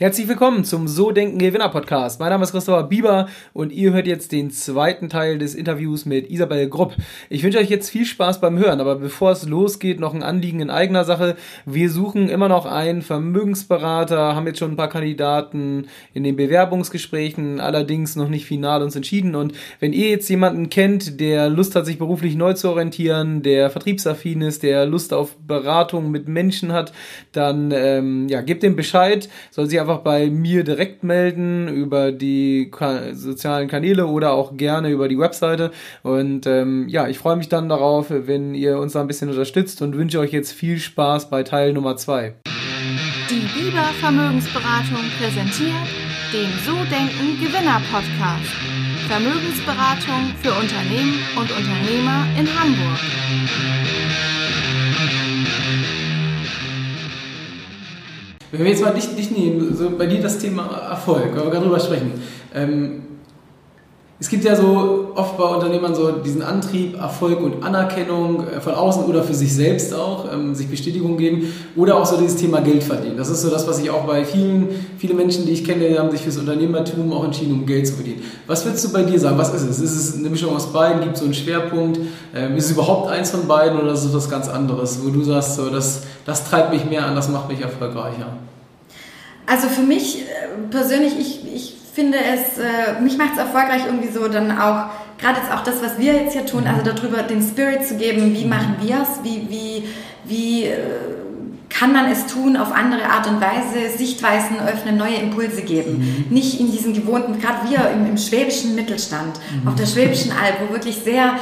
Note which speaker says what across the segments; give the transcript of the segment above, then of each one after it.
Speaker 1: Herzlich willkommen zum So Denken Gewinner Podcast. Mein Name ist Christopher Bieber und ihr hört jetzt den zweiten Teil des Interviews mit Isabel Grupp. Ich wünsche euch jetzt viel Spaß beim Hören, aber bevor es losgeht, noch ein Anliegen in eigener Sache. Wir suchen immer noch einen Vermögensberater, haben jetzt schon ein paar Kandidaten in den Bewerbungsgesprächen, allerdings noch nicht final uns entschieden. Und wenn ihr jetzt jemanden kennt, der Lust hat, sich beruflich neu zu orientieren, der vertriebsaffin ist, der Lust auf Beratung mit Menschen hat, dann ähm, ja, gebt dem Bescheid, soll sich einfach bei mir direkt melden über die sozialen Kanäle oder auch gerne über die Webseite. Und ähm, ja, ich freue mich dann darauf, wenn ihr uns da ein bisschen unterstützt und wünsche euch jetzt viel Spaß bei Teil Nummer 2.
Speaker 2: Die Biber Vermögensberatung präsentiert den So Denken Gewinner Podcast. Vermögensberatung für Unternehmen und Unternehmer in Hamburg.
Speaker 1: Wenn wir jetzt mal dich, dich nehmen, so bei dir das Thema Erfolg, weil wir gerade drüber sprechen. Ähm, es gibt ja so oft bei Unternehmern so diesen Antrieb, Erfolg und Anerkennung äh, von außen oder für sich selbst auch, ähm, sich Bestätigung geben oder auch so dieses Thema Geld verdienen. Das ist so das, was ich auch bei vielen, viele Menschen, die ich kenne, haben sich fürs Unternehmertum auch entschieden, um Geld zu verdienen. Was würdest du bei dir sagen? Was ist es? Ist es eine Mischung aus beiden? Gibt es so einen Schwerpunkt? Ähm, ist es überhaupt eins von beiden oder ist es was ganz anderes, wo du sagst, so, das, das treibt mich mehr an, das macht mich erfolgreicher?
Speaker 3: Also für mich äh, persönlich, ich, ich finde es, äh, mich macht es erfolgreich irgendwie so dann auch, gerade jetzt auch das, was wir jetzt hier tun, also darüber den Spirit zu geben, wie machen wir es, wie, wie, wie äh, kann man es tun auf andere Art und Weise, Sichtweisen öffnen, neue Impulse geben. Mhm. Nicht in diesen gewohnten, gerade wir im, im schwäbischen Mittelstand, mhm. auf der schwäbischen Alb, wo wirklich sehr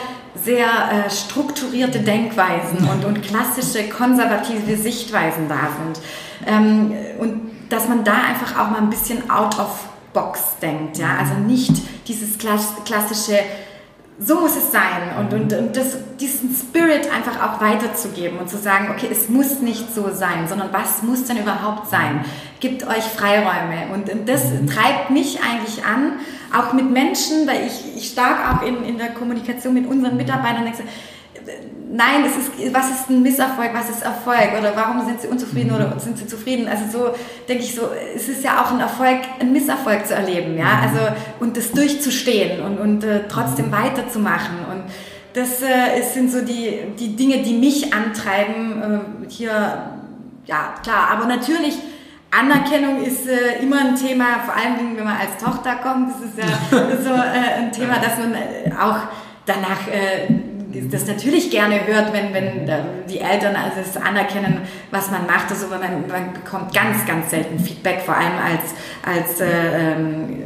Speaker 3: sehr äh, strukturierte Denkweisen und, und klassische konservative Sichtweisen da sind. Ähm, und dass man da einfach auch mal ein bisschen out of box denkt, ja, also nicht dieses klassische so muss es sein. Und, und, und das, diesen Spirit einfach auch weiterzugeben und zu sagen, okay, es muss nicht so sein, sondern was muss denn überhaupt sein? Gibt euch Freiräume. Und, und das mhm. treibt mich eigentlich an, auch mit Menschen, weil ich, ich stark auch in, in der Kommunikation mit unseren Mitarbeitern denke, nein, es ist, was ist ein Misserfolg, was ist Erfolg oder warum sind sie unzufrieden oder mhm. sind sie zufrieden? Also so denke ich so, es ist ja auch ein Erfolg, einen Misserfolg zu erleben, ja, mhm. also und das durchzustehen und, und äh, trotzdem weiterzumachen und das äh, sind so die, die Dinge, die mich antreiben, äh, hier, ja, klar, aber natürlich, Anerkennung ist äh, immer ein Thema, vor allem wenn man als Tochter kommt, das ist ja so äh, ein Thema, dass man äh, auch danach äh, das natürlich gerne hört, wenn, wenn die Eltern also es anerkennen, was man macht. Also man, man bekommt ganz, ganz selten Feedback, vor allem als, als äh, ähm,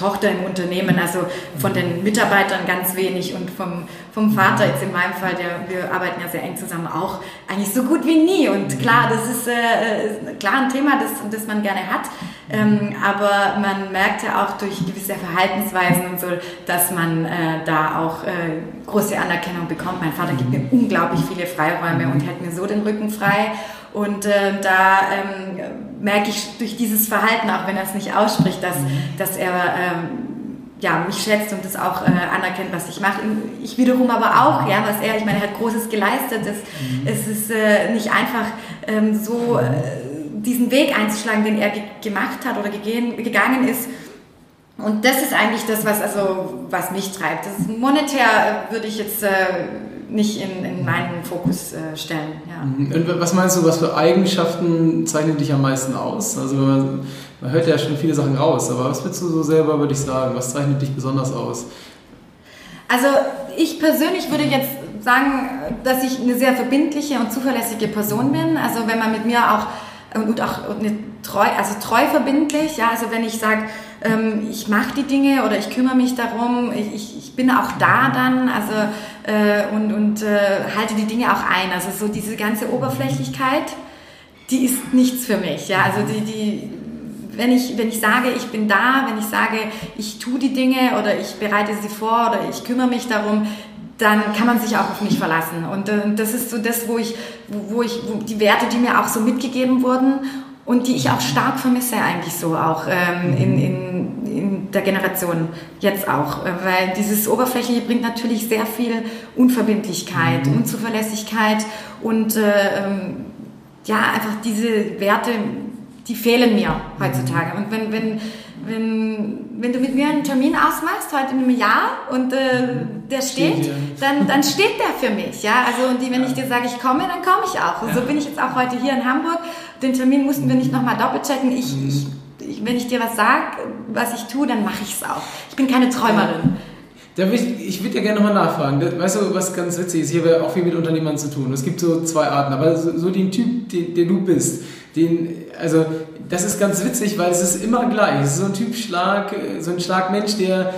Speaker 3: Tochter im Unternehmen, also von den Mitarbeitern ganz wenig und vom, vom Vater jetzt in meinem Fall, der, wir arbeiten ja sehr eng zusammen, auch eigentlich so gut wie nie. Und klar, das ist äh, klar ein Thema, das, das man gerne hat, ähm, aber man merkt ja auch durch gewisse Verhaltensweisen und so, dass man äh, da auch äh, große Anerkennung bekommt. Mein Vater gibt mir unglaublich viele Freiräume und hält mir so den Rücken frei. Und äh, da ähm, merke ich durch dieses Verhalten, auch wenn er es nicht ausspricht, dass, mhm. dass er ähm, ja, mich schätzt und das auch äh, anerkennt, was ich mache. Ich wiederum aber auch, ja, was er, ich meine, er hat Großes geleistet. Es, mhm. es ist äh, nicht einfach ähm, so äh, diesen Weg einzuschlagen, den er ge gemacht hat oder gegangen ist. Und das ist eigentlich das, was, also, was mich treibt. Das ist monetär würde ich jetzt äh, nicht in, in meinen Fokus äh, stellen. Ja.
Speaker 1: Mhm. Und was meinst du, was für Eigenschaften zeichnen dich am meisten aus? Also man, man hört ja schon viele Sachen raus, aber was würdest du so selber, würde ich sagen, was zeichnet dich besonders aus?
Speaker 3: Also ich persönlich würde jetzt sagen, dass ich eine sehr verbindliche und zuverlässige Person bin. Also wenn man mit mir auch und auch eine treu, also treu verbindlich, ja, also wenn ich sage, ähm, ich mache die Dinge oder ich kümmere mich darum, ich, ich bin auch da dann, also äh, und, und äh, halte die Dinge auch ein. Also so diese ganze Oberflächlichkeit, die ist nichts für mich, ja, also die, die wenn ich, wenn ich sage, ich bin da, wenn ich sage, ich tue die Dinge oder ich bereite sie vor oder ich kümmere mich darum, dann kann man sich auch auf mich verlassen. Und äh, das ist so das, wo ich, wo, wo ich, wo die Werte, die mir auch so mitgegeben wurden und die ich auch stark vermisse eigentlich so auch ähm, in, in, in der Generation jetzt auch. Äh, weil dieses Oberflächliche bringt natürlich sehr viel Unverbindlichkeit, mhm. Unzuverlässigkeit und äh, ähm, ja, einfach diese Werte, die fehlen mir heutzutage. Und wenn, wenn, wenn, wenn du mit mir einen Termin ausmachst, heute in einem Jahr, und äh, der steht, steht dann, dann steht der für mich. Ja? Also, und die, wenn ich dir sage, ich komme, dann komme ich auch. Und so bin ich jetzt auch heute hier in Hamburg. Den Termin mussten wir nicht nochmal doppelchecken. Ich, ich, ich, wenn ich dir was sage, was ich tue, dann mache ich es auch. Ich bin keine Träumerin.
Speaker 1: Ich, ich würde ja gerne nochmal nachfragen. Weißt du, was ganz witzig ist? Hier haben wir auch viel mit Unternehmern zu tun. Es gibt so zwei Arten, aber so, so den Typ, den, der du bist, den, also das ist ganz witzig, weil es ist immer gleich. Es ist so ein Typ Schlag, so ein Schlagmensch, der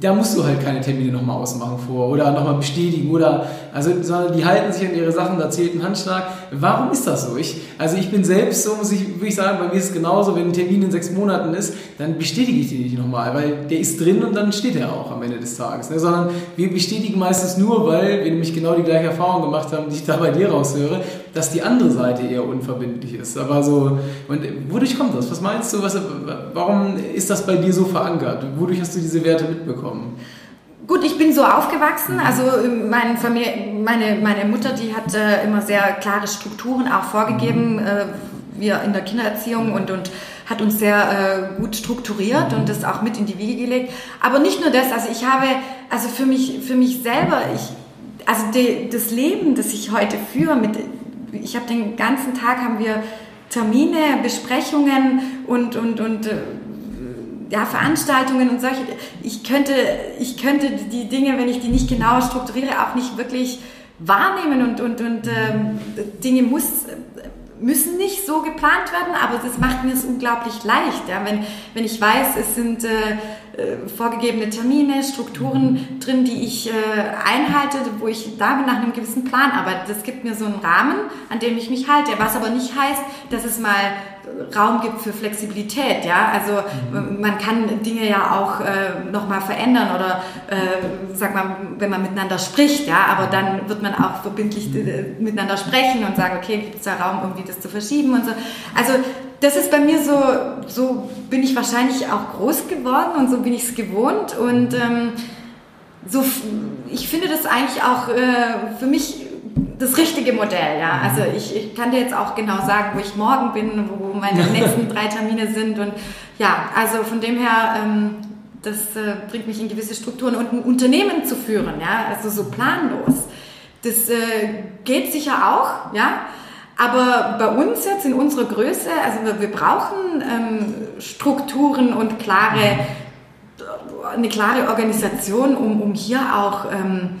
Speaker 1: da musst du halt keine Termine nochmal ausmachen vor oder nochmal bestätigen oder, also, sondern die halten sich an ihre Sachen, da zählt ein Handschlag. Warum ist das so? Ich, also ich bin selbst so, muss ich wirklich sagen, bei mir ist es genauso, wenn ein Termin in sechs Monaten ist, dann bestätige ich den nicht nochmal, weil der ist drin und dann steht er auch am Ende des Tages. Ne? Sondern wir bestätigen meistens nur, weil wir nämlich genau die gleiche Erfahrung gemacht haben, die ich da bei dir raushöre, dass die andere Seite eher unverbindlich ist. Aber so, und wodurch kommt das? Was meinst du? Was, warum ist das bei dir so verankert? Wodurch hast du diese Werte mitbekommen?
Speaker 3: Gut, ich bin so aufgewachsen. Also meine, Familie, meine, meine Mutter, die hat äh, immer sehr klare Strukturen auch vorgegeben. Mhm. Äh, wir in der Kindererziehung und, und hat uns sehr äh, gut strukturiert und das auch mit in die Wiege gelegt. Aber nicht nur das, also ich habe, also für mich, für mich selber, ich, also die, das Leben, das ich heute führe, mit, ich habe den ganzen Tag haben wir Termine, Besprechungen und, und, und äh, ja, Veranstaltungen und solche. Ich könnte, ich könnte die Dinge, wenn ich die nicht genau strukturiere, auch nicht wirklich wahrnehmen und, und, und ähm, Dinge muss, müssen nicht so geplant werden, aber das macht mir es unglaublich leicht, ja, wenn, wenn ich weiß, es sind äh, äh, vorgegebene Termine, Strukturen drin, die ich äh, einhalte, wo ich da bin nach einem gewissen Plan arbeite. Das gibt mir so einen Rahmen, an dem ich mich halte, was aber nicht heißt, dass es mal Raum gibt für Flexibilität. Ja? Also mhm. man kann Dinge ja auch äh, nochmal verändern oder äh, sag mal, wenn man miteinander spricht, ja, aber dann wird man auch verbindlich äh, miteinander sprechen und sagen, okay, gibt es da Raum, irgendwie das zu verschieben und so. Also das ist bei mir so, so bin ich wahrscheinlich auch groß geworden und so bin ich es gewohnt und ähm, so, ich finde das eigentlich auch äh, für mich das richtige Modell, ja. Also ich, ich kann dir jetzt auch genau sagen, wo ich morgen bin, wo meine nächsten drei Termine sind und ja, also von dem her, ähm, das äh, bringt mich in gewisse Strukturen und ein Unternehmen zu führen, ja, also so planlos. Das äh, geht sicher auch, ja. Aber bei uns jetzt in unserer Größe, also wir, wir brauchen ähm, Strukturen und klare, eine klare Organisation, um, um hier auch ähm,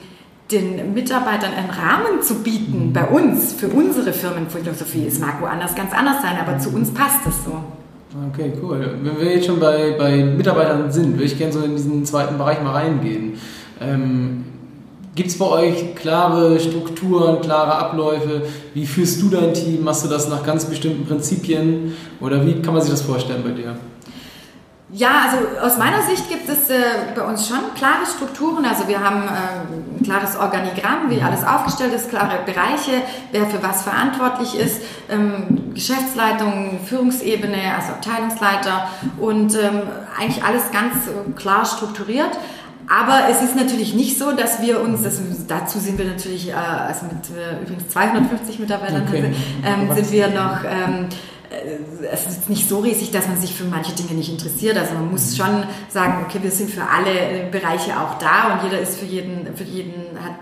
Speaker 3: den Mitarbeitern einen Rahmen zu bieten bei uns, für unsere Firmenphilosophie. Es mag woanders ganz anders sein, aber zu uns passt es so.
Speaker 1: Okay, cool. Wenn wir jetzt schon bei, bei Mitarbeitern sind, würde ich gerne so in diesen zweiten Bereich mal reingehen. Ähm, Gibt es bei euch klare Strukturen, klare Abläufe? Wie führst du dein Team? Machst du das nach ganz bestimmten Prinzipien? Oder wie kann man sich das vorstellen bei dir?
Speaker 3: Ja, also aus meiner Sicht gibt es äh, bei uns schon klare Strukturen. Also wir haben äh, ein klares Organigramm, wie alles aufgestellt ist, klare Bereiche, wer für was verantwortlich ist, ähm, Geschäftsleitung, Führungsebene, also Abteilungsleiter und ähm, eigentlich alles ganz äh, klar strukturiert. Aber es ist natürlich nicht so, dass wir uns, das, dazu sind wir natürlich, äh, also mit äh, übrigens 250 Mitarbeitern okay. ähm, sind wir noch ähm, äh, es ist nicht so riesig, dass man sich für manche Dinge nicht interessiert. Also man muss schon sagen, okay, wir sind für alle äh, Bereiche auch da und jeder ist für jeden, für jeden hat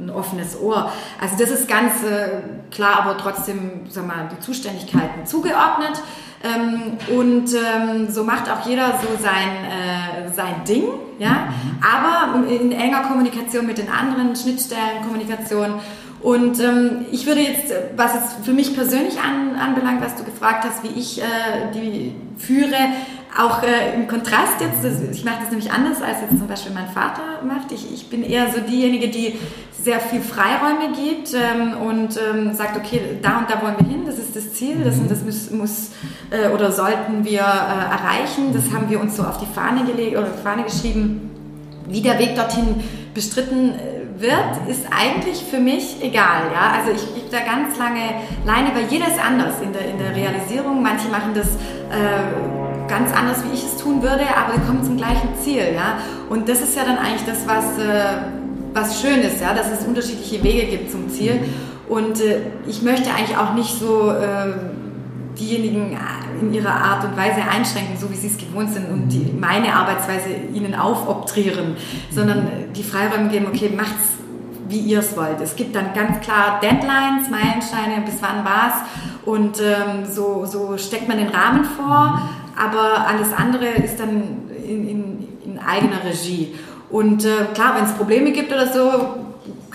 Speaker 3: ein offenes Ohr. Also das ist ganz äh, klar, aber trotzdem, wir mal, die Zuständigkeiten zugeordnet. Ähm, und ähm, so macht auch jeder so sein, sein Ding, ja, mhm. aber in enger Kommunikation mit den anderen Schnittstellen, Kommunikation und ähm, ich würde jetzt, was jetzt für mich persönlich an, anbelangt, was du gefragt hast, wie ich äh, die führe, auch äh, im Kontrast jetzt, ich mache das nämlich anders, als jetzt zum Beispiel mein Vater macht. Ich, ich bin eher so diejenige, die sehr viel Freiräume gibt ähm, und ähm, sagt, okay, da und da wollen wir hin, das ist das Ziel, das und das muss, muss äh, oder sollten wir äh, erreichen. Das haben wir uns so auf die Fahne gelegt oder Fahne geschrieben. Wie der Weg dorthin bestritten äh, wird, ist eigentlich für mich egal. Ja? Also ich gebe da ganz lange Leine, weil jeder ist anders in der, in der Realisierung. Manche machen das äh, ganz anders, wie ich es tun würde, aber sie kommen zum gleichen Ziel. Ja? Und das ist ja dann eigentlich das, was, äh, was schön ist, ja? dass es unterschiedliche Wege gibt zum Ziel. Und äh, ich möchte eigentlich auch nicht so äh, diejenigen in ihrer Art und Weise einschränken, so wie sie es gewohnt sind und die, meine Arbeitsweise ihnen aufobtrieren, sondern die Freiräume geben, okay, macht's wie ihr es wollt. Es gibt dann ganz klar Deadlines, Meilensteine, bis wann war's und ähm, so, so steckt man den Rahmen vor, aber alles andere ist dann in, in, in eigener Regie. Und äh, klar, wenn es Probleme gibt oder so,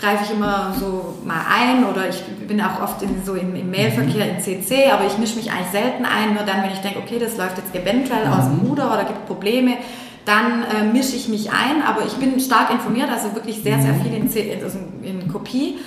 Speaker 3: greife ich immer so mal ein oder ich bin auch oft in, so im, im Mailverkehr in CC, aber ich mische mich eigentlich selten ein, nur dann, wenn ich denke, okay, das läuft jetzt eventuell aus dem Ruder oder gibt Probleme, dann äh, mische ich mich ein, aber ich bin stark informiert, also wirklich sehr, sehr viel in, C, also in Kopie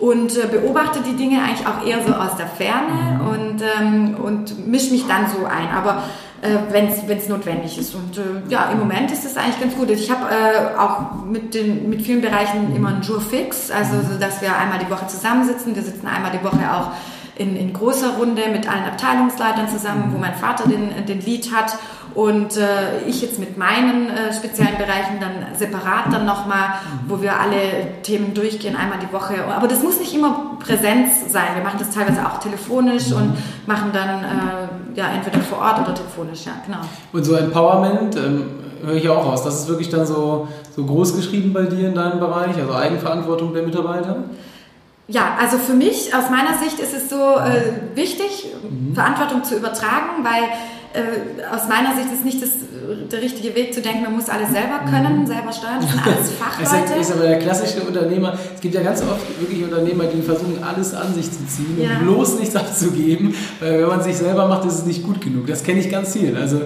Speaker 3: und äh, beobachte die Dinge eigentlich auch eher so aus der Ferne und, ähm, und mische mich dann so ein. Aber äh, wenn es notwendig ist. Und äh, ja, im Moment ist es eigentlich ganz gut. Ich habe äh, auch mit, den, mit vielen Bereichen immer einen Jour fix, also so, dass wir einmal die Woche zusammensitzen. Wir sitzen einmal die Woche auch in, in großer Runde mit allen Abteilungsleitern zusammen, wo mein Vater den, den Lead hat und äh, ich jetzt mit meinen äh, speziellen Bereichen dann separat dann nochmal, wo wir alle Themen durchgehen, einmal die Woche. Aber das muss nicht immer Präsenz sein. Wir machen das teilweise auch telefonisch und machen dann äh, ja entweder vor Ort oder telefonisch, ja, genau.
Speaker 1: Und so Empowerment ähm, höre ich auch aus. Das ist wirklich dann so, so groß geschrieben bei dir in deinem Bereich, also Eigenverantwortung der Mitarbeiter?
Speaker 3: Ja, also für mich, aus meiner Sicht ist es so äh, wichtig, mhm. Verantwortung zu übertragen, weil äh, aus meiner Sicht ist nicht das, der richtige Weg zu denken, man muss alles selber können, mhm. selber steuern, das sind alles Fachleute.
Speaker 1: Das ist aber der klassische Unternehmer, es gibt ja ganz oft wirklich Unternehmer, die versuchen, alles an sich zu ziehen ja. und bloß nichts abzugeben, weil wenn man sich selber macht, ist es nicht gut genug. Das kenne ich ganz viel. Also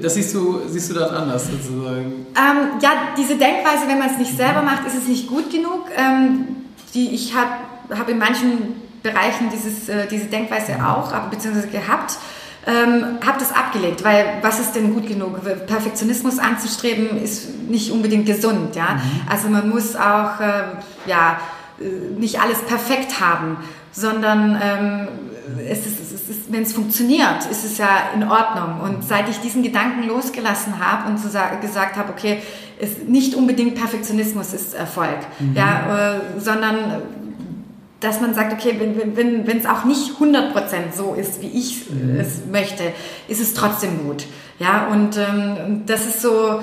Speaker 1: das siehst du, siehst du das anders sozusagen?
Speaker 3: Ähm, ja, diese Denkweise, wenn man es nicht selber macht, ist es nicht gut genug. Ähm, die, ich habe hab in manchen Bereichen dieses, äh, diese Denkweise auch, beziehungsweise gehabt ähm, habe das abgelegt, weil was ist denn gut genug? Perfektionismus anzustreben ist nicht unbedingt gesund, ja. Mhm. Also man muss auch äh, ja nicht alles perfekt haben, sondern ähm, es ist, es ist, wenn es funktioniert, ist es ja in Ordnung. Und seit ich diesen Gedanken losgelassen habe und so gesagt habe, okay, es, nicht unbedingt Perfektionismus ist Erfolg, mhm. ja, äh, sondern dass man sagt, okay, wenn wenn wenn, es auch nicht 100% so ist, wie ich mhm. es möchte, ist es trotzdem gut. Ja, und ähm, das ist so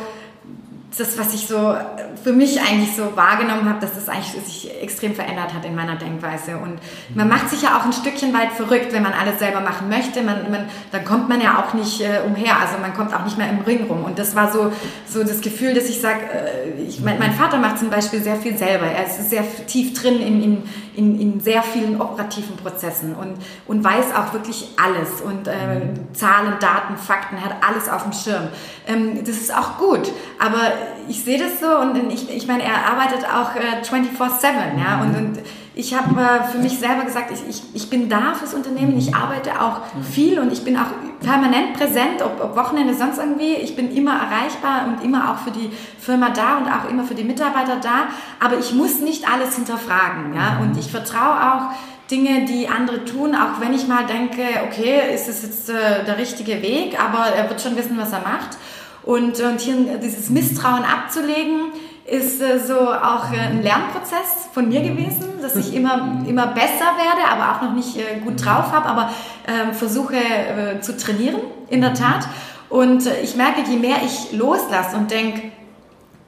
Speaker 3: das, was ich so für mich eigentlich so wahrgenommen habe, dass das eigentlich sich extrem verändert hat in meiner Denkweise. Und man macht sich ja auch ein Stückchen weit verrückt, wenn man alles selber machen möchte. Man, man, dann kommt man ja auch nicht äh, umher, also man kommt auch nicht mehr im Ring rum. Und das war so, so das Gefühl, dass ich sage, äh, ich, mein, mein, Vater macht zum Beispiel sehr viel selber. Er ist sehr tief drin in, in, in, in sehr vielen operativen Prozessen und, und weiß auch wirklich alles. Und äh, Zahlen, Daten, Fakten, hat alles auf dem Schirm. Ähm, das ist auch gut. Aber ich sehe das so und ich, ich meine, er arbeitet auch äh, 24-7, ja, und, und ich habe äh, für mich selber gesagt, ich, ich, ich bin da fürs Unternehmen, ich arbeite auch viel und ich bin auch permanent präsent, ob, ob Wochenende, sonst irgendwie. Ich bin immer erreichbar und immer auch für die Firma da und auch immer für die Mitarbeiter da, aber ich muss nicht alles hinterfragen, ja, und ich vertraue auch Dinge, die andere tun, auch wenn ich mal denke, okay, ist es jetzt äh, der richtige Weg, aber er wird schon wissen, was er macht. Und, und hier dieses Misstrauen abzulegen, ist äh, so auch äh, ein Lernprozess von mir gewesen, dass ich immer, immer besser werde, aber auch noch nicht äh, gut drauf habe, aber äh, versuche zu trainieren, in der Tat. Und ich merke, je mehr ich loslasse und denke,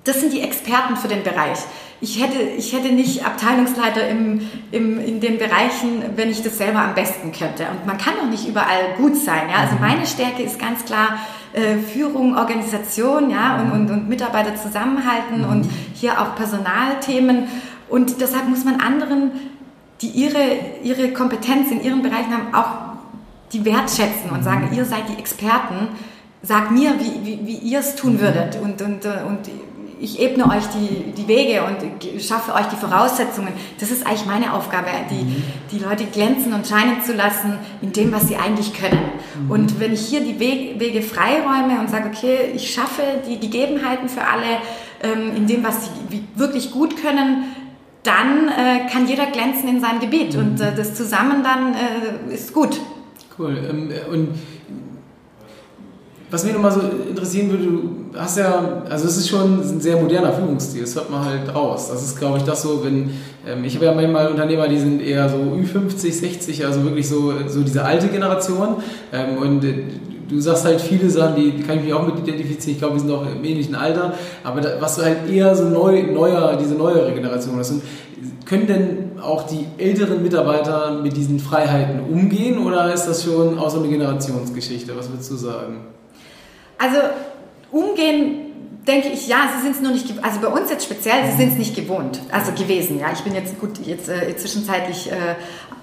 Speaker 3: das sind die Experten für den Bereich. Ich hätte, ich hätte nicht Abteilungsleiter im, im, in den Bereichen, wenn ich das selber am besten könnte. Und man kann doch nicht überall gut sein. Ja? Also meine Stärke ist ganz klar, äh, Führung, Organisation ja, und, und, und Mitarbeiter zusammenhalten mhm. und hier auch Personalthemen. Und deshalb muss man anderen, die ihre, ihre Kompetenz in ihren Bereichen haben, auch die wertschätzen und sagen, ihr seid die Experten, sagt mir, wie, wie, wie ihr es tun würdet. Und, und, und ich ebne euch die, die Wege und schaffe euch die Voraussetzungen. Das ist eigentlich meine Aufgabe, die, mhm. die Leute glänzen und scheinen zu lassen in dem, was sie eigentlich können. Mhm. Und wenn ich hier die Wege freiräume und sage, okay, ich schaffe die Gegebenheiten für alle ähm, in dem, was sie wirklich gut können, dann äh, kann jeder glänzen in seinem Gebiet. Mhm. Und äh, das zusammen dann äh, ist gut.
Speaker 1: Cool. Ähm, und was mich nochmal so interessieren würde, du hast ja, also es ist schon ein sehr moderner Führungsstil, das hört man halt raus. Das ist, glaube ich, das so, wenn, ähm, ich habe ja manchmal Unternehmer, die sind eher so Ü50, 60, also wirklich so, so diese alte Generation. Ähm, und äh, du sagst halt viele Sachen, die kann ich mich auch mit identifizieren, ich glaube, wir sind auch im ähnlichen Alter, aber da, was halt eher so neu, neuer, diese neuere Generation hast. Und können denn auch die älteren Mitarbeiter mit diesen Freiheiten umgehen oder ist das schon auch so eine Generationsgeschichte? Was würdest du sagen?
Speaker 3: Also umgehen denke ich, ja, sie sind es nur nicht, also bei uns jetzt speziell, sie sind es nicht gewohnt, also gewesen, ja. Ich bin jetzt gut, jetzt äh, zwischenzeitlich äh,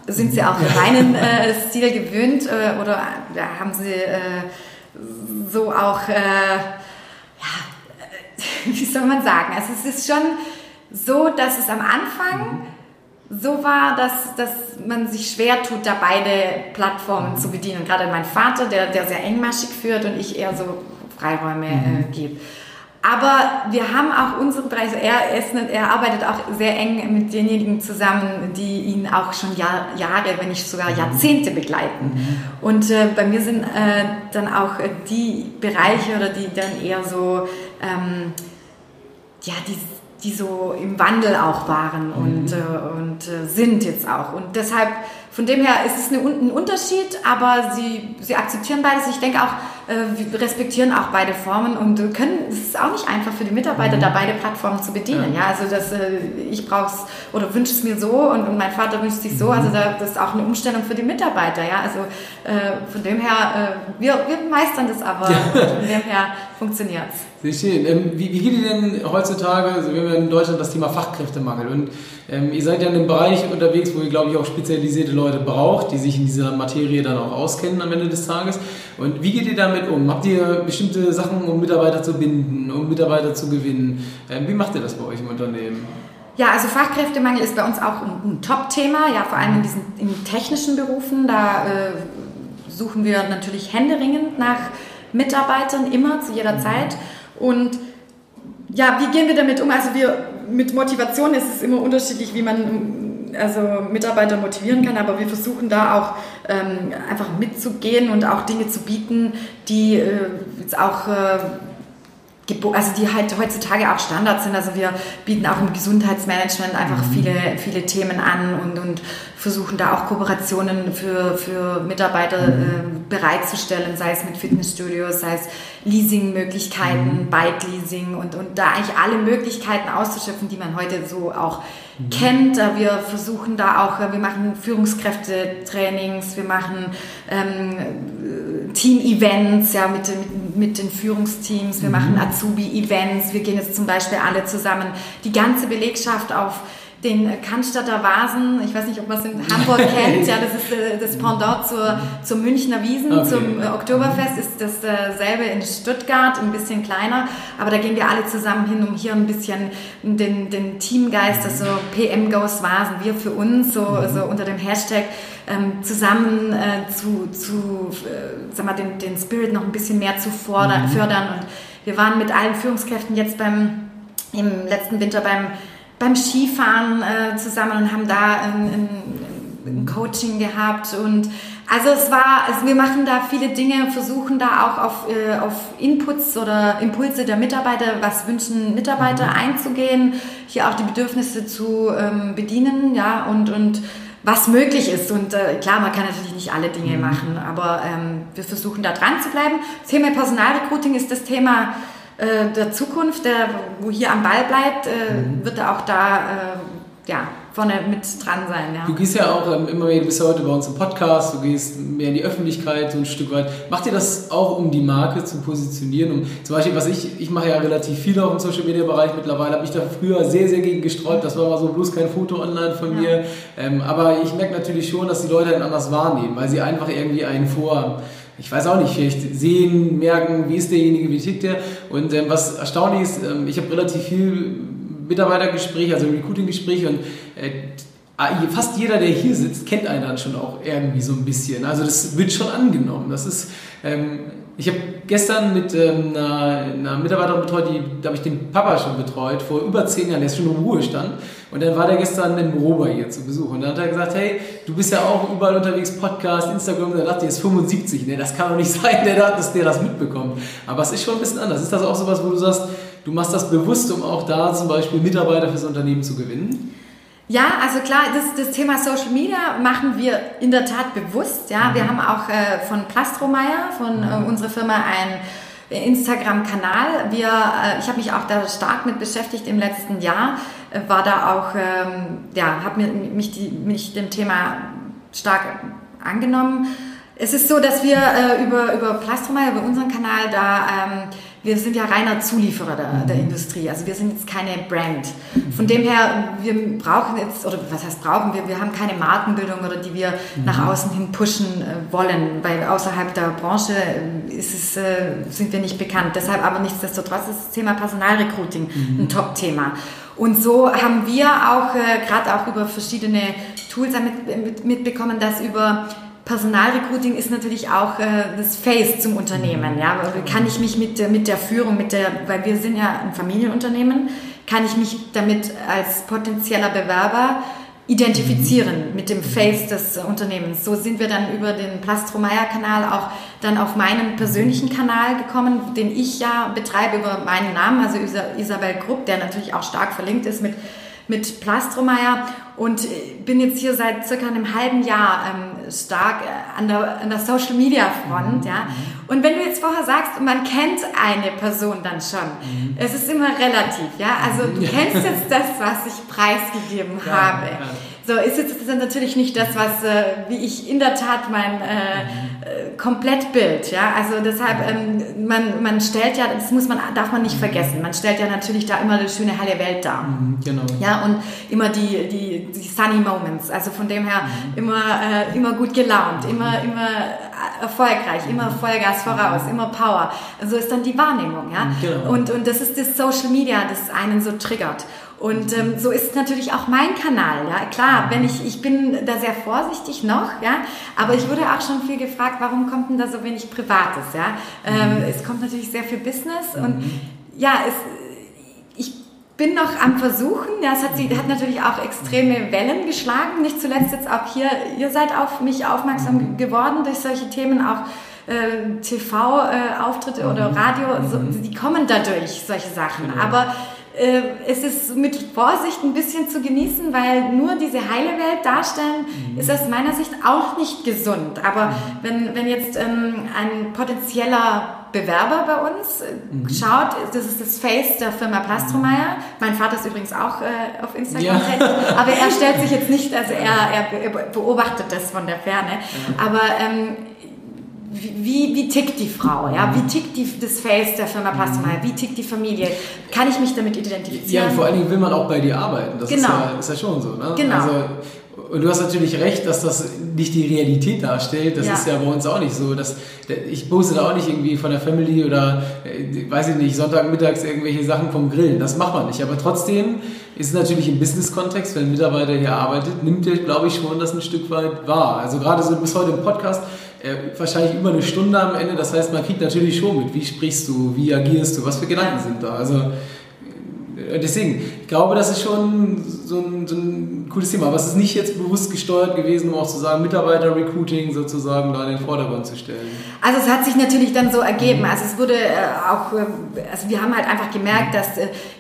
Speaker 3: sind sie auch reinen äh, Stil gewöhnt äh, oder ja, haben sie äh, so auch, äh, ja, wie soll man sagen, also es ist schon so, dass es am Anfang so war, dass, dass man sich schwer tut, da beide Plattformen zu bedienen. Gerade mein Vater, der, der sehr engmaschig führt und ich eher so Freiräume äh, mhm. gebe. Aber wir haben auch unsere Bereiche, er, ist, er arbeitet auch sehr eng mit denjenigen zusammen, die ihn auch schon Jahr, Jahre, wenn nicht sogar mhm. Jahrzehnte begleiten. Mhm. Und äh, bei mir sind äh, dann auch die Bereiche oder die dann eher so, ähm, ja, die die so im Wandel auch waren mhm. und, äh, und äh, sind jetzt auch. Und deshalb, von dem her ist es eine, ein Unterschied, aber sie, sie akzeptieren beides. Ich denke auch, äh, wir respektieren auch beide Formen und können, es ist auch nicht einfach für die Mitarbeiter, mhm. da beide Plattformen zu bedienen. Ja, ja also das, äh, ich brauche es oder wünsche es mir so und, und, mein Vater wünscht sich so. Mhm. Also da, das ist auch eine Umstellung für die Mitarbeiter. Ja, also äh, von dem her, wir, wir meistern das aber. Ja. Von dem her funktioniert es.
Speaker 1: Sehr schön. Ähm, wie, wie, geht ihr denn heutzutage, also wir haben in Deutschland das Thema Fachkräftemangel und ähm, ihr seid ja in einem Bereich unterwegs, wo ihr, glaube ich, auch spezialisierte Leute braucht, die sich in dieser Materie dann auch auskennen am Ende des Tages. Und wie geht ihr damit um? Habt ihr bestimmte Sachen, um Mitarbeiter zu binden, um Mitarbeiter zu gewinnen? Ähm, wie macht ihr das bei euch im Unternehmen?
Speaker 3: Ja, also Fachkräftemangel ist bei uns auch ein, ein Top-Thema, ja, vor allem in diesen in technischen Berufen. Da äh, suchen wir natürlich händeringend nach Mitarbeitern, immer, zu jeder Zeit. Und ja, wie gehen wir damit um? Also wir mit Motivation ist es immer unterschiedlich, wie man also Mitarbeiter motivieren kann, aber wir versuchen da auch ähm, einfach mitzugehen und auch Dinge zu bieten, die äh, jetzt auch äh, also die halt heutzutage auch Standard sind. Also wir bieten auch im Gesundheitsmanagement einfach mhm. viele, viele Themen an und, und versuchen da auch Kooperationen für, für Mitarbeiter äh, bereitzustellen, sei es mit Fitnessstudios, sei es Leasingmöglichkeiten, mhm. Bike-Leasing und, und da eigentlich alle Möglichkeiten auszuschöpfen, die man heute so auch kennt. Wir versuchen da auch, wir machen Führungskräftetrainings, wir machen ähm, Team-Events ja, mit, mit, mit den Führungsteams, wir mhm. machen Azubi-Events, wir gehen jetzt zum Beispiel alle zusammen, die ganze Belegschaft auf den Cannstatter Vasen, ich weiß nicht, ob man es in Hamburg kennt, ja, das ist äh, das Pendant zur, zur Münchner Wiesen, okay. zum äh, Oktoberfest, ist dasselbe in Stuttgart, ein bisschen kleiner, aber da gehen wir alle zusammen hin, um hier ein bisschen den, den Teamgeist, also PM Goes Vasen, wir für uns, so, mhm. so unter dem Hashtag, ähm, zusammen äh, zu, zu äh, sag mal, den, den Spirit noch ein bisschen mehr zu fordern, mhm. fördern und wir waren mit allen Führungskräften jetzt beim, im letzten Winter beim beim Skifahren äh, zusammen und haben da ein, ein, ein, Coaching gehabt und also es war, also wir machen da viele Dinge, versuchen da auch auf, äh, auf Inputs oder Impulse der Mitarbeiter, was wünschen Mitarbeiter mhm. einzugehen, hier auch die Bedürfnisse zu ähm, bedienen, ja und und was möglich ist. Und äh, klar, man kann natürlich nicht alle Dinge mhm. machen, aber ähm, wir versuchen da dran zu bleiben. Das Thema Personalrecruiting ist das Thema äh, der Zukunft, der, wo hier am Ball bleibt, äh, mhm. wird er auch da äh, ja, vorne mit dran sein. Ja.
Speaker 1: Du gehst ja auch ähm, immer mehr, du bist ja heute bei uns im Podcast, du gehst mehr in die Öffentlichkeit so ein Stück weit. Macht ihr das auch, um die Marke zu positionieren? Um, zum Beispiel, was ich, ich mache ja relativ viel auch im Social Media Bereich mittlerweile, habe ich da früher sehr, sehr gegen gesträubt. Das war mal so bloß kein Foto online von ja. mir. Ähm, aber ich merke natürlich schon, dass die Leute dann anders wahrnehmen, weil sie einfach irgendwie einen vorhaben ich weiß auch nicht, vielleicht sehen, merken, wie ist derjenige, wie tickt der. Und ähm, was erstaunlich ist, ähm, ich habe relativ viel Mitarbeitergespräche, also Recruiting-Gespräche und äh, fast jeder, der hier sitzt, kennt einen dann schon auch irgendwie so ein bisschen. Also das wird schon angenommen. Das ist, ähm, ich habe gestern mit ähm, einer, Mitarbeiterin betreut, die, da habe ich den Papa schon betreut, vor über zehn Jahren, der ist schon im Ruhestand. Und dann war der gestern im Büro bei ihr zu Besuch. Und dann hat er gesagt, hey, du bist ja auch überall unterwegs, Podcast, Instagram. Und da dachte ich, er ist 75. Ne, das kann doch nicht sein, der, das, der das mitbekommt. Aber es ist schon ein bisschen anders. Ist das auch sowas, wo du sagst, du machst das bewusst, um auch da zum Beispiel Mitarbeiter fürs Unternehmen zu gewinnen?
Speaker 3: Ja, also klar, das, das Thema Social Media machen wir in der Tat bewusst. Ja, mhm. wir haben auch äh, von Plastromeyer, von äh, mhm. unserer Firma, ein Instagram-Kanal. Wir, äh, ich habe mich auch da stark mit beschäftigt im letzten Jahr, äh, war da auch, ähm, ja, habe mich, die, mich dem Thema stark angenommen. Es ist so, dass wir äh, über, über Plastromeyer, über unseren Kanal da ähm, wir sind ja reiner Zulieferer der, der, mhm. Industrie. Also wir sind jetzt keine Brand. Von dem her, wir brauchen jetzt, oder was heißt brauchen wir, wir haben keine Markenbildung oder die wir mhm. nach außen hin pushen äh, wollen, weil außerhalb der Branche äh, ist es, äh, sind wir nicht bekannt. Deshalb aber nichtsdestotrotz ist das Thema Personalrecruiting mhm. ein Top-Thema. Und so haben wir auch, gerade auch über verschiedene Tools mit, mit, mitbekommen, dass über Personalrecruiting ist natürlich auch äh, das Face zum Unternehmen. Ja? Kann ich mich mit, mit der Führung, mit der, weil wir sind ja ein Familienunternehmen, kann ich mich damit als potenzieller Bewerber identifizieren mhm. mit dem Face des Unternehmens. So sind wir dann über den Plastromeyer-Kanal auch dann auf meinen persönlichen Kanal gekommen, den ich ja betreibe über meinen Namen, also Isabel Grupp, der natürlich auch stark verlinkt ist mit mit Plastromeyer und bin jetzt hier seit circa einem halben Jahr ähm, stark äh, an, der, an der Social Media Front. Mhm. Ja. Und wenn du jetzt vorher sagst, man kennt eine Person dann schon, mhm. es ist immer relativ. Ja. Also du kennst jetzt das, was ich preisgegeben ja, habe. Ja. So ist jetzt das natürlich nicht das, was äh, wie ich in der Tat mein äh, äh, Komplettbild, ja. Also deshalb ähm, man man stellt ja, das muss man darf man nicht vergessen. Man stellt ja natürlich da immer eine schöne heile Welt dar. Mhm, genau. Ja und immer die die, die sunny Moments. Also von dem her mhm. immer äh, immer gut gelaunt, immer immer erfolgreich, immer Vollgas voraus, immer Power. So ist dann die Wahrnehmung, ja. Genau. Und und das ist das Social Media, das einen so triggert. Und ähm, so ist natürlich auch mein Kanal. Ja, klar, wenn ich ich bin da sehr vorsichtig noch, ja, aber ich wurde auch schon viel gefragt, warum kommt denn da so wenig Privates, ja? Ähm, mhm. es kommt natürlich sehr viel Business und mhm. ja, es, ich bin noch am Versuchen. Ja, es hat, sie hat natürlich auch extreme Wellen geschlagen. Nicht zuletzt jetzt auch hier. Ihr seid auf mich aufmerksam mhm. geworden durch solche Themen auch. Äh, TV-Auftritte äh, oder Radio, so, die kommen dadurch, solche Sachen. Genau. Aber äh, es ist mit Vorsicht ein bisschen zu genießen, weil nur diese heile Welt darstellen, mhm. ist aus meiner Sicht auch nicht gesund. Aber mhm. wenn, wenn jetzt ähm, ein potenzieller Bewerber bei uns äh, mhm. schaut, das ist das Face der Firma Plastromeyer. Mein Vater ist übrigens auch äh, auf Instagram ja. aber er stellt sich jetzt nicht, also er, er beobachtet das von der Ferne. Aber ähm, wie, wie tickt die Frau, ja? Wie tickt die, das Face der Firma Plasmeier? Wie tickt die Familie? Kann ich mich damit identifizieren?
Speaker 1: Ja, und vor allen Dingen will man auch bei dir arbeiten. Das genau. ist, ja, ist ja schon so. Ne? Genau. Also, und du hast natürlich recht, dass das nicht die Realität darstellt. Das ja. ist ja bei uns auch nicht so. Dass, ich poste da auch nicht irgendwie von der Family oder, äh, weiß ich nicht, Sonntagmittags irgendwelche Sachen vom Grillen. Das macht man nicht. Aber trotzdem ist es natürlich im Business-Kontext, wenn ein Mitarbeiter hier arbeitet, nimmt er, glaube ich, schon das ein Stück weit wahr. Also gerade so bis heute im Podcast äh, wahrscheinlich über eine Stunde am Ende. Das heißt, man kriegt natürlich schon mit, wie sprichst du, wie agierst du, was für Gedanken sind da. Also äh, deswegen, ich glaube, das ist schon so ein, so ein, cooles Thema. Aber es ist nicht jetzt bewusst gesteuert gewesen, um auch zu sagen, Mitarbeiter-Recruiting sozusagen da in den Vordergrund zu stellen.
Speaker 3: Also es hat sich natürlich dann so ergeben. Also es wurde äh, auch, also wir haben halt einfach gemerkt, dass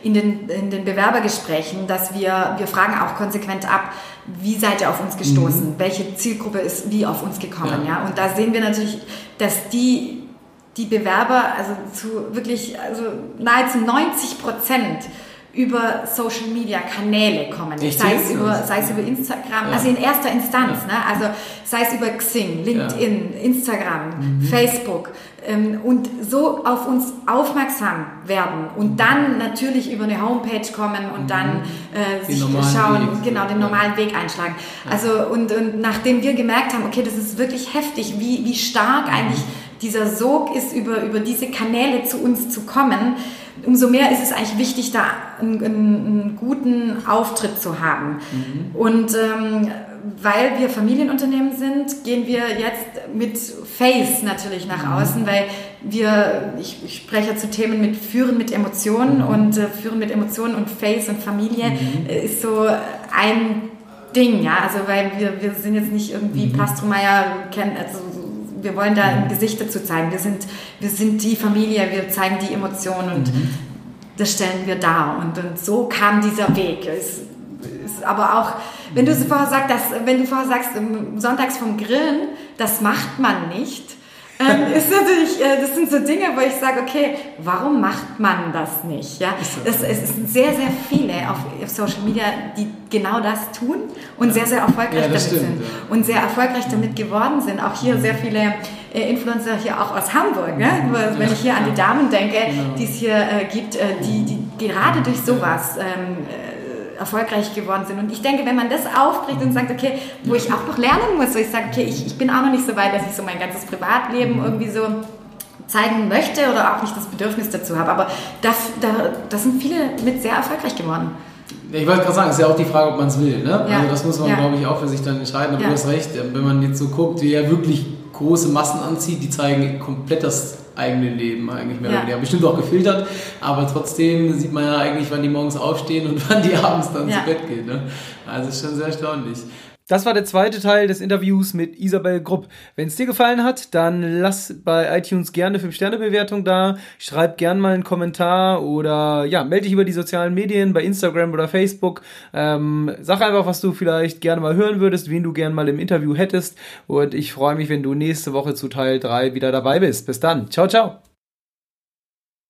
Speaker 3: in den, in den Bewerbergesprächen, dass wir, wir fragen auch konsequent ab, wie seid ihr auf uns gestoßen? Mhm. Welche Zielgruppe ist wie auf uns gekommen? Ja. ja. Und da sehen wir natürlich, dass die, die Bewerber, also zu wirklich, also nahezu 90 Prozent über Social Media Kanäle kommen. sei es, über, sei es über Instagram, ja. also in erster Instanz, ja. ne? also sei es über Xing, LinkedIn, ja. Instagram, mhm. Facebook ähm, und so auf uns aufmerksam werden und mhm. dann natürlich über eine Homepage kommen und mhm. dann äh, sich schauen, Weg. genau, den normalen Weg einschlagen. Also und, und nachdem wir gemerkt haben, okay, das ist wirklich heftig, wie, wie stark mhm. eigentlich dieser Sog ist, über, über diese Kanäle zu uns zu kommen, umso mehr ist es eigentlich wichtig, da einen, einen guten Auftritt zu haben. Mhm. Und ähm, weil wir Familienunternehmen sind, gehen wir jetzt mit Face natürlich nach mhm. außen, weil wir, ich, ich spreche zu Themen mit Führen mit Emotionen mhm. und äh, Führen mit Emotionen und Face und Familie mhm. Ist so ein Ding, ja, also weil wir, wir sind jetzt nicht irgendwie mhm. Pastromeier kennen, also wir wollen da ein Gesicht dazu zeigen. Wir sind, wir sind die Familie, wir zeigen die Emotionen und mhm. das stellen wir dar. Und, und so kam dieser Weg. Es, ist aber auch, wenn du vorher sagst, dass, wenn du vorher sagst, sonntags vom Grillen, das macht man nicht ähm, ist natürlich, äh, das sind so Dinge, wo ich sage, okay, warum macht man das nicht? Ja, es, es sind sehr, sehr viele auf, auf, Social Media, die genau das tun und ja. sehr, sehr erfolgreich ja, damit stimmt, sind ja. und sehr erfolgreich damit geworden sind. Auch hier sehr viele äh, Influencer hier auch aus Hamburg. Ne? Wenn ich hier an die Damen denke, genau. die es hier äh, gibt, äh, die, die gerade durch sowas ähm, erfolgreich geworden sind. Und ich denke, wenn man das aufbricht und sagt, okay, wo ich auch noch lernen muss, wo ich sage, okay, ich, ich bin auch noch nicht so weit, dass ich so mein ganzes Privatleben irgendwie so zeigen möchte oder auch nicht das Bedürfnis dazu habe. Aber da, da, da sind viele mit sehr erfolgreich geworden.
Speaker 1: Ich wollte gerade sagen, es ist ja auch die Frage, ob man es will. Ne? Ja. Also das muss man, ja. glaube ich, auch für sich dann entscheiden. Aber ja. du hast recht, wenn man jetzt so guckt, wie er wirklich große Massen anzieht, die zeigen komplett das eigene Leben eigentlich mehr ja. oder weniger. Bestimmt auch gefiltert, aber trotzdem sieht man ja eigentlich, wann die morgens aufstehen und wann die abends dann ja. zu Bett gehen. Ne? Also ist schon sehr erstaunlich. Das war der zweite Teil des Interviews mit Isabel Grupp. Wenn es dir gefallen hat, dann lass bei iTunes gerne 5-Sterne-Bewertung da. Schreib gerne mal einen Kommentar oder ja, melde dich über die sozialen Medien bei Instagram oder Facebook. Ähm, sag einfach, was du vielleicht gerne mal hören würdest, wen du gerne mal im Interview hättest. Und ich freue mich, wenn du nächste Woche zu Teil 3 wieder dabei bist. Bis dann. Ciao, ciao.